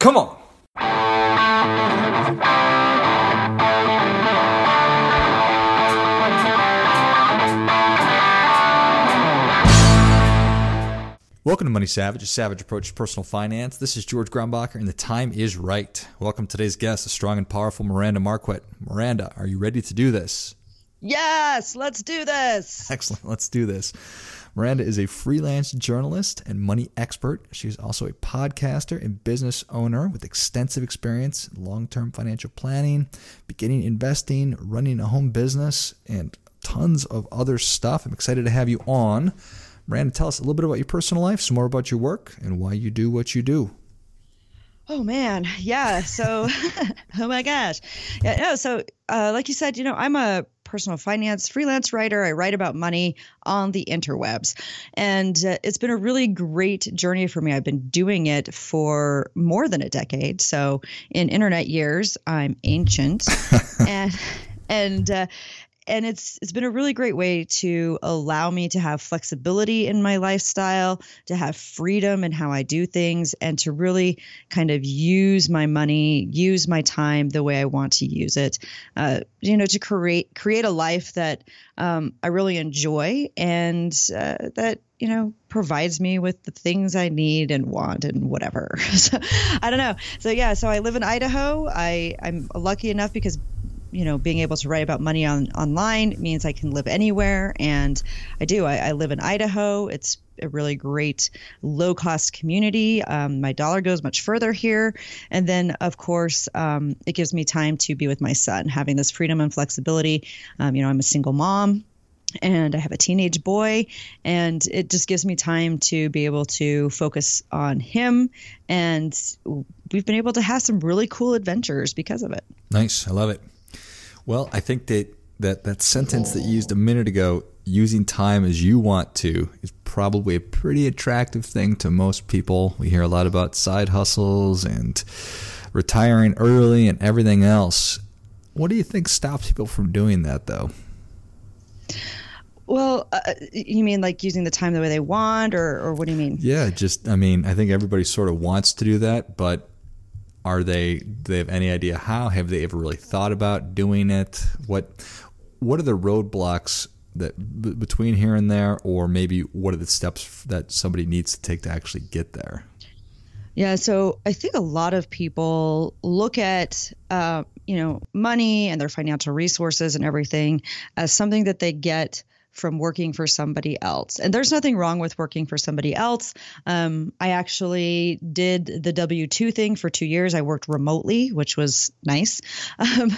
Come on. Welcome to Money Savage, a savage approach to personal finance. This is George Grumbles, and the time is right. Welcome to today's guest, the strong and powerful Miranda Marquit. Miranda, are you ready to do this? Yes, let's do this. Excellent. Let's do this. Miranda is a freelance journalist and money expert. She's also a podcaster and business owner with extensive experience in long term financial planning, beginning investing, running a home business, and tons of other stuff. I'm excited to have you on. Miranda, tell us a little bit about your personal life, some more about your work, and why you do what you do. Oh man, yeah. So, oh my gosh, yeah. No, so uh, like you said, you know, I'm a personal finance freelance writer. I write about money on the interwebs, and uh, it's been a really great journey for me. I've been doing it for more than a decade. So, in internet years, I'm ancient, and and uh, and it's it's been a really great way to allow me to have flexibility in my lifestyle, to have freedom in how I do things, and to really kind of use my money, use my time the way I want to use it. Uh, you know, to create create a life that um, I really enjoy and uh, that you know provides me with the things I need and want and whatever. so I don't know. So yeah, so I live in Idaho. I I'm lucky enough because you know being able to write about money on online means I can live anywhere, and I do. I, I live in Idaho. It's a really great low cost community. Um, my dollar goes much further here, and then of course um, it gives me time to be with my son, having this freedom and flexibility. Um, you know, I'm a single mom and I have a teenage boy, and it just gives me time to be able to focus on him. And we've been able to have some really cool adventures because of it. Nice. I love it. Well, I think that that, that sentence that you used a minute ago, using time as you want to, is probably a pretty attractive thing to most people. We hear a lot about side hustles and retiring early and everything else. What do you think stops people from doing that, though? Well, uh, you mean like using the time the way they want, or, or what do you mean? Yeah, just, I mean, I think everybody sort of wants to do that, but are they do they have any idea how? Have they ever really thought about doing it? What what are the roadblocks that b- between here and there? Or maybe what are the steps that somebody needs to take to actually get there? Yeah so i think a lot of people look at uh, you know money and their financial resources and everything as something that they get from working for somebody else. And there's nothing wrong with working for somebody else. Um, I actually did the W 2 thing for two years. I worked remotely, which was nice. Um,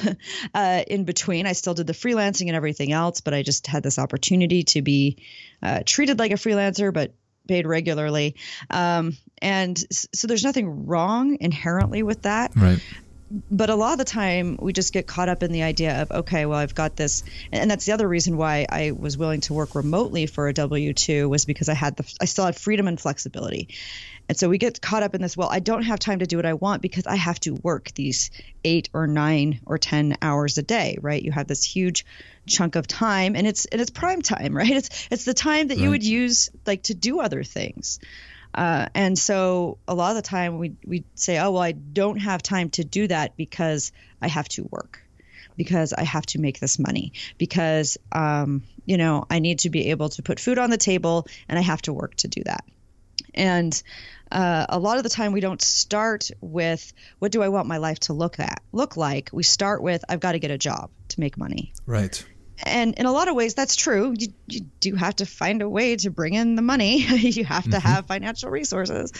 uh, in between, I still did the freelancing and everything else, but I just had this opportunity to be uh, treated like a freelancer, but paid regularly. Um, and so there's nothing wrong inherently with that. Right but a lot of the time we just get caught up in the idea of okay well i've got this. And that's the other reason why i was willing to work remotely for a w2 was because i had the i still had freedom and flexibility. And so we get caught up in this well i don't have time to do what i want because i have to work these eight or nine or ten hours a day right? You have this huge chunk of time and it's and it's prime time right? It's it's the time that right. you would use like to do other things uh, and so a lot of the time we, we say, oh, well, I don't have time to do that because I have to work, because I have to make this money, because, um, you know, I need to be able to put food on the table and I have to work to do that. And uh, a lot of the time we don't start with what do I want my life to look at look like. We start with I've got to get a job to make money. Right and in a lot of ways that's true. You, you do have to find a way to bring in the money. You have to mm-hmm. have financial resources.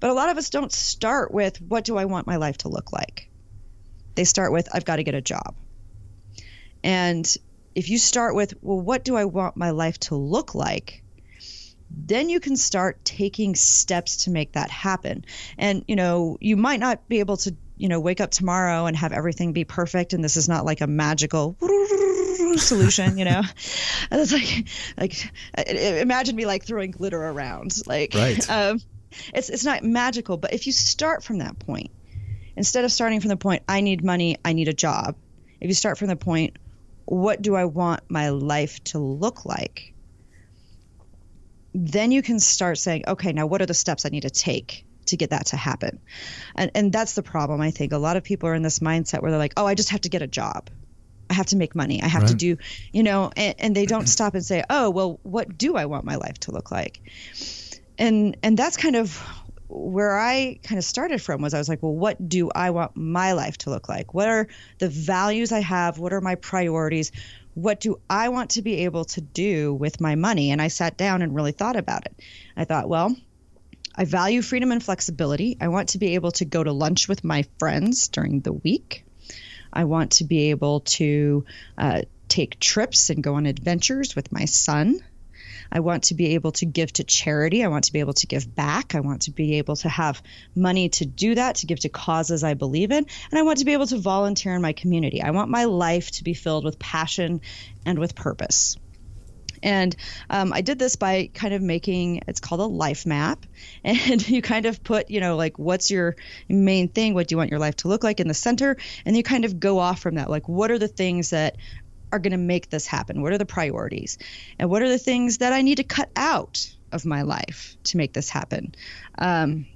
But a lot of us don't start with what do i want my life to look like? They start with i've got to get a job. And if you start with well what do i want my life to look like? Then you can start taking steps to make that happen. And you know you might not be able to you know wake up tomorrow and have everything be perfect and this is not like a magical solution, you know. And it's like, like imagine me like throwing glitter around, like, right. Um, it's it's not magical, but if you start from that point, instead of starting from the point I need money, I need a job. If you start from the point, what do I want my life to look like? Then you can start saying, okay, now what are the steps I need to take to get that to happen. And and that's the problem. I think a lot of people are in this mindset where they're like, "Oh, I just have to get a job. I have to make money. I have right. to do, you know, and, and they don't stop and say, "Oh, well, what do I want my life to look like?" And and that's kind of where I kind of started from was I was like, well, what do I want my life to look like? What are the values I have? What are my priorities? What do I want to be able to do with my money? And I sat down and really thought about it. I thought, well, I value freedom and flexibility. I want to be able to go to lunch with my friends during the week. I want to be able to uh, take trips and go on adventures with my son. I want to be able to give to charity. I want to be able to give back. I want to be able to have money to do that, to give to causes I believe in. And I want to be able to volunteer in my community. I want my life to be filled with passion and with purpose. And um, I did this by kind of making it's called a life map. And you kind of put, you know, like what's your main thing? What do you want your life to look like in the center? And you kind of go off from that. Like, what are the things that are going to make this happen? What are the priorities? And what are the things that I need to cut out of my life to make this happen? Um,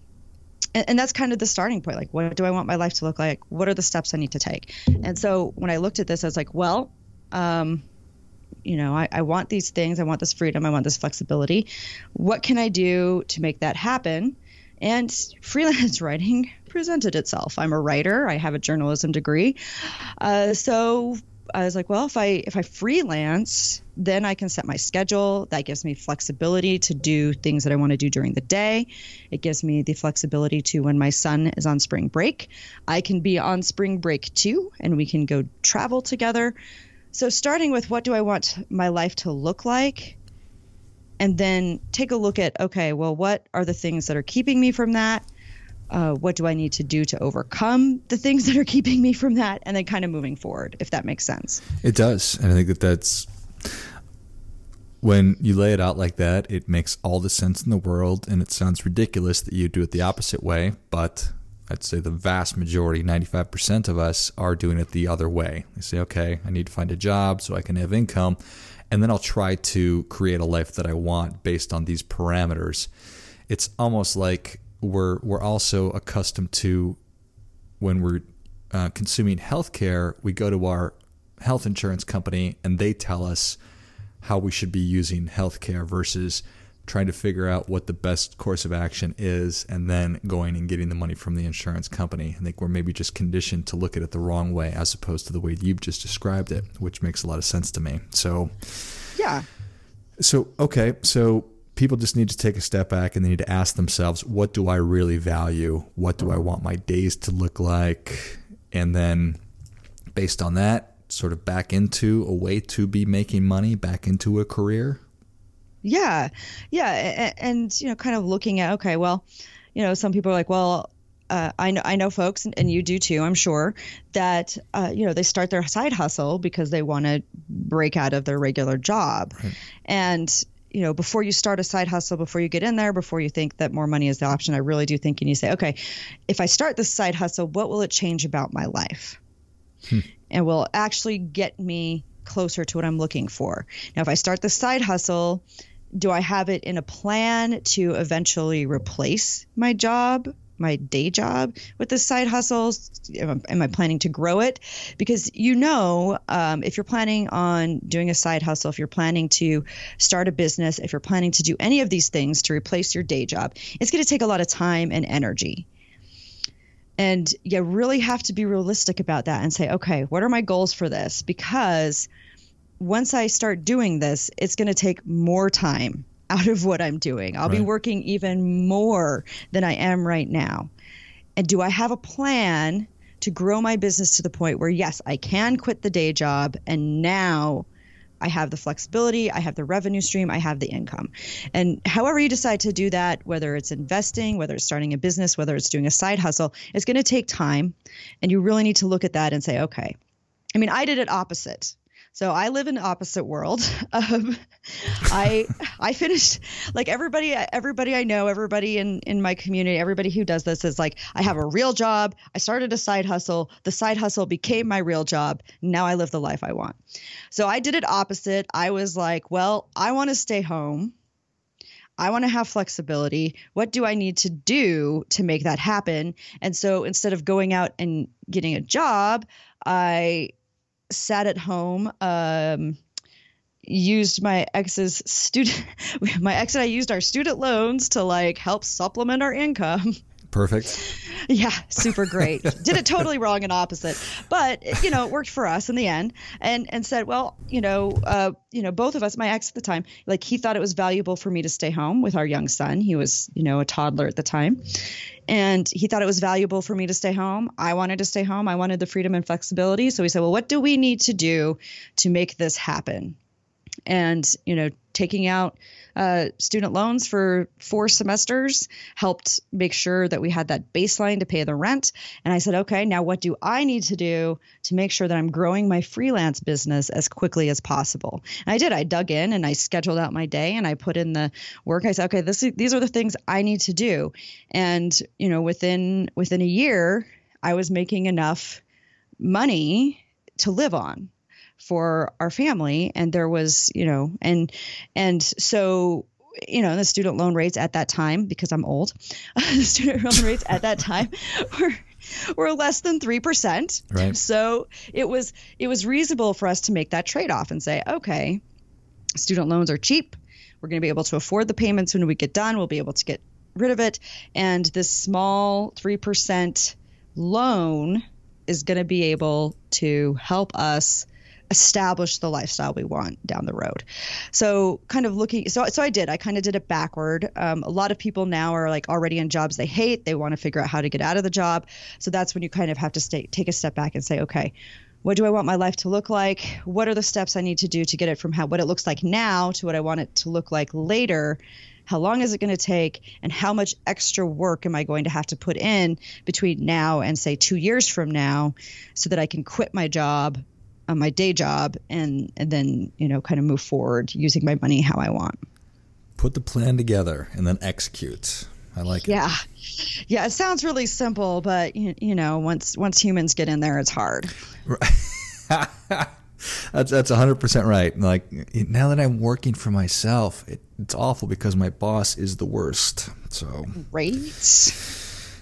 and, that's kind of the starting point. Like, what do I want my life to look like? What are the steps I need to take? And so when I looked at this, I was like, well, um, you know, I, I want these things. I want this freedom. I want this flexibility. What can I do to make that happen? And freelance writing presented itself. I'm a writer. I have a journalism degree. Uh, so I was like, well, if I if I freelance, then I can set my schedule. That gives me flexibility to do things that I want to do during the day. It gives me the flexibility to when my son is on spring break, I can be on spring break too, and we can go travel together. So starting with what do I want my life to look like? And then take a look at okay, well, what are the things that are keeping me from that? uh, what do I need to do to overcome the things that are keeping me from that, and then kind of moving forward, if that makes sense. It does, and I think that that's when you lay it out like that, it makes all the sense in the world, and it sounds ridiculous that you do it the opposite way, but I'd say the vast majority, 95% of us, are doing it the other way. They say, okay, I need to find a job so I can have income, and then I'll try to create a life that I want based on these parameters. It's almost like we're we're also accustomed to when we're uh, consuming healthcare, we go to our health insurance company and they tell us how we should be using healthcare versus trying to figure out what the best course of action is and then going and getting the money from the insurance company. I think we're maybe just conditioned to look at it the wrong way as opposed to the way you've just described it, which makes a lot of sense to me. So, yeah. So, okay. So, people just need to take a step back and they need to ask themselves, what do I really value? What do I want my days to look like? And then based on that, sort of back into a way to be making money, back into a career. Yeah. Yeah. And, and you know, kind of looking at, okay, well, you know, some people are like, well, uh, I know I know folks, and you do too. I'm sure that uh, you know they start their side hustle because they want to break out of their regular job, right. and you know, before you start a side hustle, before you get in there, before you think that more money is the option, I really do think and you say, okay, if I start this side hustle, what will it change about my life? Hmm. And will actually get me closer to what I'm looking for. Now, if I start the side hustle, do I have it in a plan to eventually replace my job my day job with the side hustles? Am I planning to grow it? Because you know, um, if you're planning on doing a side hustle, if you're planning to start a business, if you're planning to do any of these things to replace your day job, it's going to take a lot of time and energy. And you really have to be realistic about that and say, okay, what are my goals for this? Because once I start doing this, it's going to take more time out of what I'm doing. I'll right. be working even more than I am right now. And do I have a plan to grow my business to the point where, yes, I can quit the day job and now I have the flexibility, I have the revenue stream, I have the income. And however you decide to do that, whether it's investing, whether it's starting a business, whether it's doing a side hustle, it's going to take time. And you really need to look at that and say, okay. I mean, I did it opposite. So I live in opposite world. Um, I I finished like everybody everybody I know, everybody in in my community, everybody who does this is like I have a real job. I started a side hustle. The side hustle became my real job. Now I live the life I want. So I did it opposite. I was like, well, I want to stay home. I want to have flexibility. What do I need to do to make that happen? And so instead of going out and getting a job, I sat at home. Um, used my ex's student my ex and I used our student loans to like help supplement our income. Perfect. Yeah, super great. Did it totally wrong and opposite, but you know, it worked for us in the end. And and said, well, you know, uh, you know, both of us, my ex at the time, like he thought it was valuable for me to stay home with our young son. He was, you know, a toddler at the time, and he thought it was valuable for me to stay home. I wanted to stay home. I wanted the freedom and flexibility. So he said, well, what do we need to do to make this happen? and you know taking out uh, student loans for four semesters helped make sure that we had that baseline to pay the rent. And i said okay now what do i need to do to make sure that i'm growing my freelance business as quickly as possible? And i did. I dug in and i scheduled out my day and i put in the work. I said okay this, these are the things i need to do. And you know within within a year i was making enough money to live on for our family. And there was you know and and so you know the student loan rates at that time because i'm old the student loan rates at that time were were less than 3% right. So it was it was reasonable for us to make that trade-off and say okay student loans are cheap. We're going to be able to afford the payments when we get done. We'll be able to get rid of it. And this small 3% loan is going to be able to help us establish the lifestyle we want down the road. So kind of looking, so so I did. I kind of did it backward. Um, a lot of people now are like already in jobs they hate. They want to figure out how to get out of the job. So that's when you kind of have to stay, take a step back and say, okay. What do I want my life to look like? What are the steps I need to do to get it from how what it looks like now to what I want it to look like later? how long is it going to take and how much extra work am i going to have to put in between now and say two years from now so that i can quit my job on my day job and and then you know kind of move forward using my money how I want. Put the plan together and then execute. I like yeah. it. Yeah, yeah. It sounds really simple, but you, you know, once once humans get in there, it's hard. Right. that's that's hundred percent right. Like now that I'm working for myself, it, it's awful because my boss is the worst. So right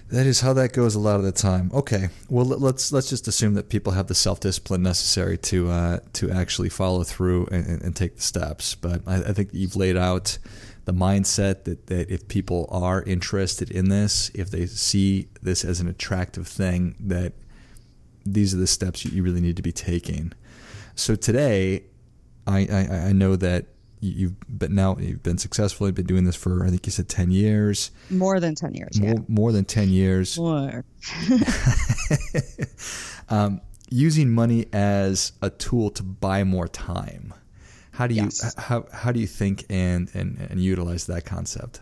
that is how that goes a lot of the time. Okay, well let's let's just assume that people have the self discipline necessary to uh, to actually follow through and, and, take the steps. But I, I think you've laid out the mindset that, that if people are interested in this, if they see this as an attractive thing, that these are the steps you really need to be taking. So today, I, I, I know that you've been now you've been successful. You've been doing this for I think you said ten years. More than ten years. More, yeah. more than ten years. More. um, using money as a tool to buy more time. How do you yes. how how do you think and, and and utilize that concept?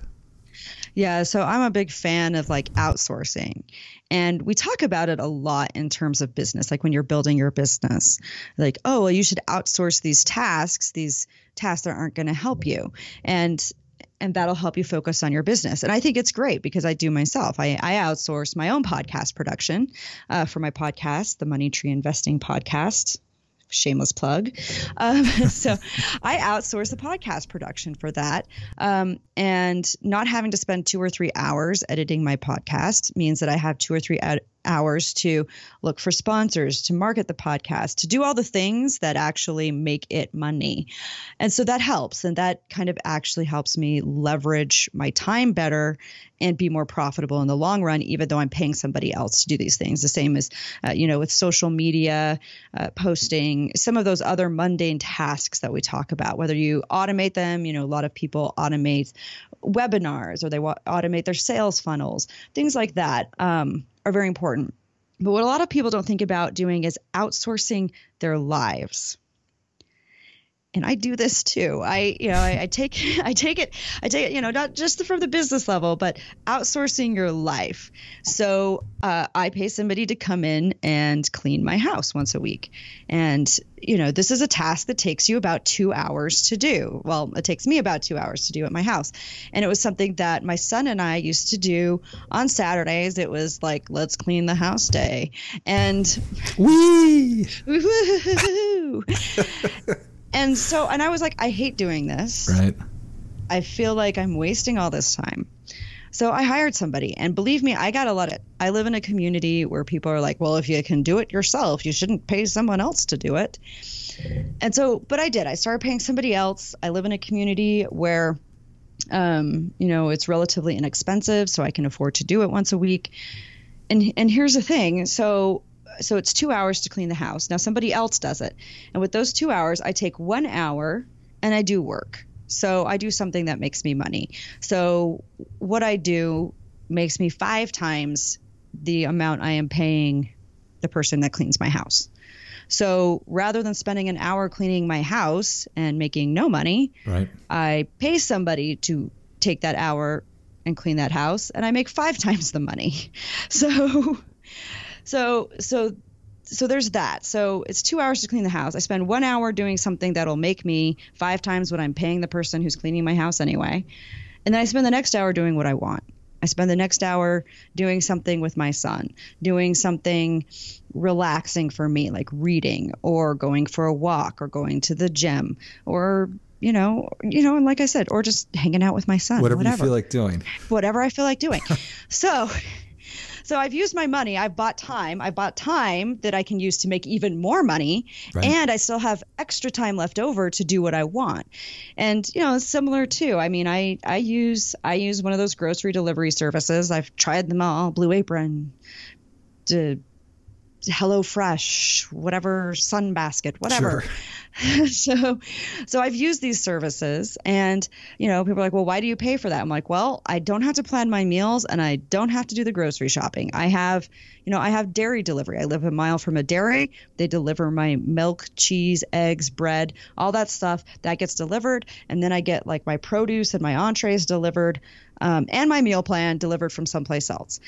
Yeah, so I'm a big fan of like outsourcing. And we talk about it a lot in terms of business, like when you're building your business. Like, oh, well, you should outsource these tasks, these tasks that aren't going to help you. And and that'll help you focus on your business. And I think it's great because I do myself. I, I outsource my own podcast production uh, for my podcast, the Money Tree Investing Podcast shameless plug. Um, so I outsource the podcast production for that. Um, and not having to spend two or three hours editing my podcast means that I have two or three ad- hours to look for sponsors, to market the podcast, to do all the things that actually make it money. And so that helps. And that kind of actually helps me leverage my time better and be more profitable in the long run, even though I'm paying somebody else to do these things. The same as, uh, you know, with social media, uh, posting, some of those other mundane tasks that we talk about, whether you automate them, you know, a lot of people automate webinars or they wa- automate their sales funnels, things like that. Um, are very important. But what a lot of people don't think about doing is outsourcing their lives. And I do this too. I, you know, I, I take, I take it, I take it, you know, not just from the business level, but outsourcing your life. So uh, I pay somebody to come in and clean my house once a week, and you know, this is a task that takes you about two hours to do. Well, it takes me about two hours to do at my house. And it was something that my son and I used to do on Saturdays. It was like, let's clean the house day. And wee! and so, and I was like, I hate doing this. Right. I feel like I'm wasting all this time. So I hired somebody, and believe me, I got a lot of. I live in a community where people are like, "Well, if you can do it yourself, you shouldn't pay someone else to do it." And so, but I did. I started paying somebody else. I live in a community where, um, you know, it's relatively inexpensive, so I can afford to do it once a week. And and here's the thing. So so it's two hours to clean the house. Now somebody else does it, and with those two hours, I take one hour and I do work. So I do something that makes me money. So what I do makes me five times the amount I am paying the person that cleans my house. So rather than spending an hour cleaning my house and making no money, right. I pay somebody to take that hour and clean that house and I make five times the money. So so so so there's that. So it's two hours to clean the house. I spend one hour doing something that'll make me five times what I'm paying the person who's cleaning my house anyway. And then I spend the next hour doing what I want. I spend the next hour doing something with my son, doing something relaxing for me, like reading or going for a walk or going to the gym or you know, you know, and like I said, or just hanging out with my son. Whatever, whatever. you feel like doing. Whatever I feel like doing. so so I've used my money. I've bought time. I bought time that I can use to make even more money, right. and I still have extra time left over to do what I want. And you know, similar too. I mean, I I use I use one of those grocery delivery services. I've tried them all. Blue Apron. To, Hello Fresh, whatever Sunbasket, whatever. Sure. so, so I've used these services, and you know, people are like, "Well, why do you pay for that?" I'm like, "Well, I don't have to plan my meals, and I don't have to do the grocery shopping. I have, you know, I have dairy delivery. I live a mile from a dairy. They deliver my milk, cheese, eggs, bread, all that stuff that gets delivered, and then I get like my produce and my entrees delivered, um, and my meal plan delivered from someplace else.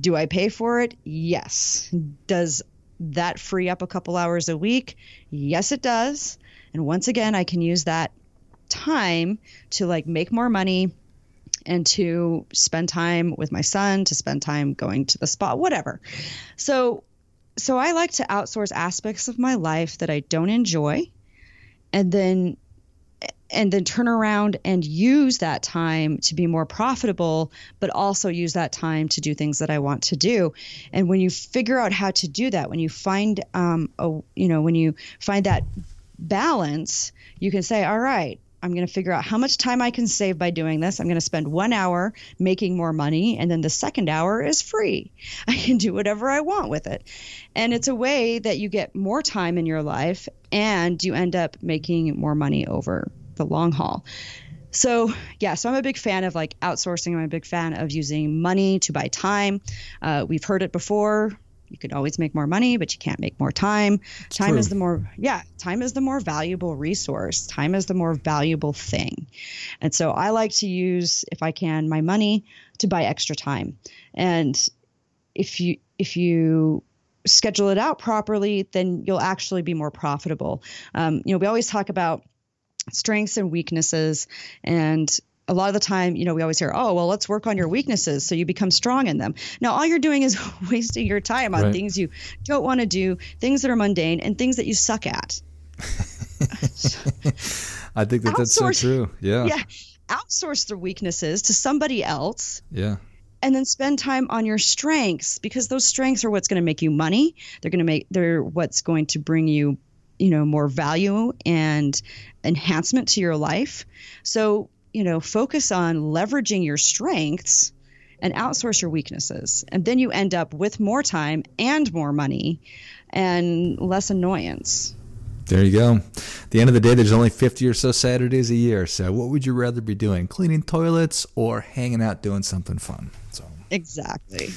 Do I pay for it? Yes. Does that free up a couple hours a week? Yes, it does. And once again, I can use that time to like make more money and to spend time with my son, to spend time going to the spa, whatever. So so I like to outsource aspects of my life that I don't enjoy and then and then turn around and use that time to be more profitable, but also use that time to do things that I want to do. And when you figure out how to do that, when you find, um, a, you know, when you find that balance, you can say, all right, I'm going to figure out how much time I can save by doing this. I'm going to spend one hour making more money, and then the second hour is free. I can do whatever I want with it. And it's a way that you get more time in your life and you end up making more money over the long haul. So, yeah, so I'm a big fan of like outsourcing. I'm a big fan of using money to buy time. Uh, we've heard it before. You could always make more money, but you can't make more time. It's time true. is the more, yeah, time is the more valuable resource. Time is the more valuable thing. And so I like to use, if I can, my money to buy extra time. And if you, if you, schedule it out properly, then you'll actually be more profitable. Um, you know, we always talk about strengths and weaknesses and a lot of the time, you know, we always hear, oh, well, let's work on your weaknesses so you become strong in them. Now, all you're doing is wasting your time on right. things you don't want to do, things that are mundane, and things that you suck at. I think that that's so true. Yeah. Yeah. Outsource the weaknesses to somebody else. Yeah. And then spend time on your strengths because those strengths are what's going to make you money. They're going to make, they're what's going to bring you you know more value and enhancement to your life. So you know focus on leveraging your strengths and outsource your weaknesses. And then you end up with more time and more money and less annoyance there you go. At the end of the day, there's only 50 or so Saturdays a year. So, what would you rather be doing? Cleaning toilets or hanging out doing something fun? So, exactly.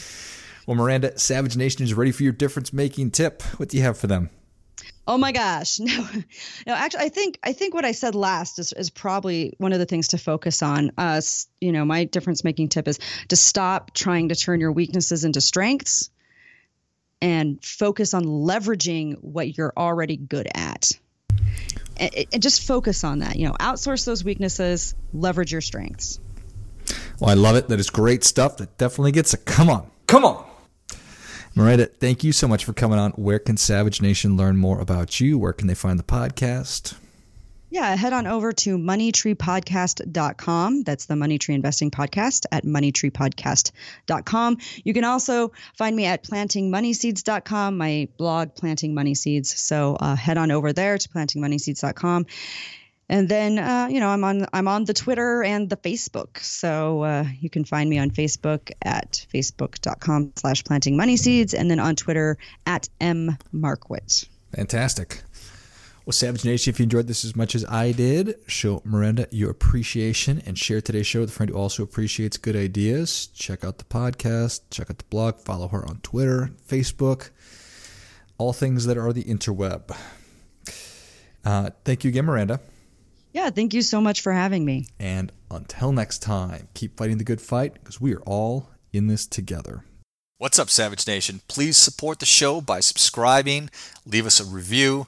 Well, Miranda, Savage Nation is ready for your difference making tip. What do you have for them? Oh my gosh. No, no, actually, I think, I think what I said last is, is probably one of the things to focus on. Uh, you know, my difference making tip is to stop trying to turn your weaknesses into strengths and focus on leveraging what you're already good at. And, and just focus on that, you know, outsource those weaknesses, leverage your strengths. Well, I love it. That is great stuff. That definitely gets a come on. Come on. Miranda, thank you so much for coming on. Where can Savage Nation learn more about you? Where can they find the podcast? Yeah, head on over to moneytreepodcast.com. That's the Money Tree Investing Podcast at moneytreepodcast.com. You can also find me at plantingmoneyseeds.com, my blog, Planting Money Seeds. So uh, head on over there to plantingmoneyseeds.com. And then, uh, you know, I'm on I'm on the Twitter and the Facebook, so uh, you can find me on Facebook at facebook.com/slash planting money seeds, and then on Twitter at m markwit. Fantastic. Well, Savage Nation, if you enjoyed this as much as I did, show Miranda your appreciation and share today's show with a friend who also appreciates good ideas. Check out the podcast, check out the blog, follow her on Twitter, Facebook, all things that are the interweb. Uh, thank you again, Miranda. Yeah, thank you so much for having me. And until next time, keep fighting the good fight because we are all in this together. What's up, Savage Nation? Please support the show by subscribing, leave us a review,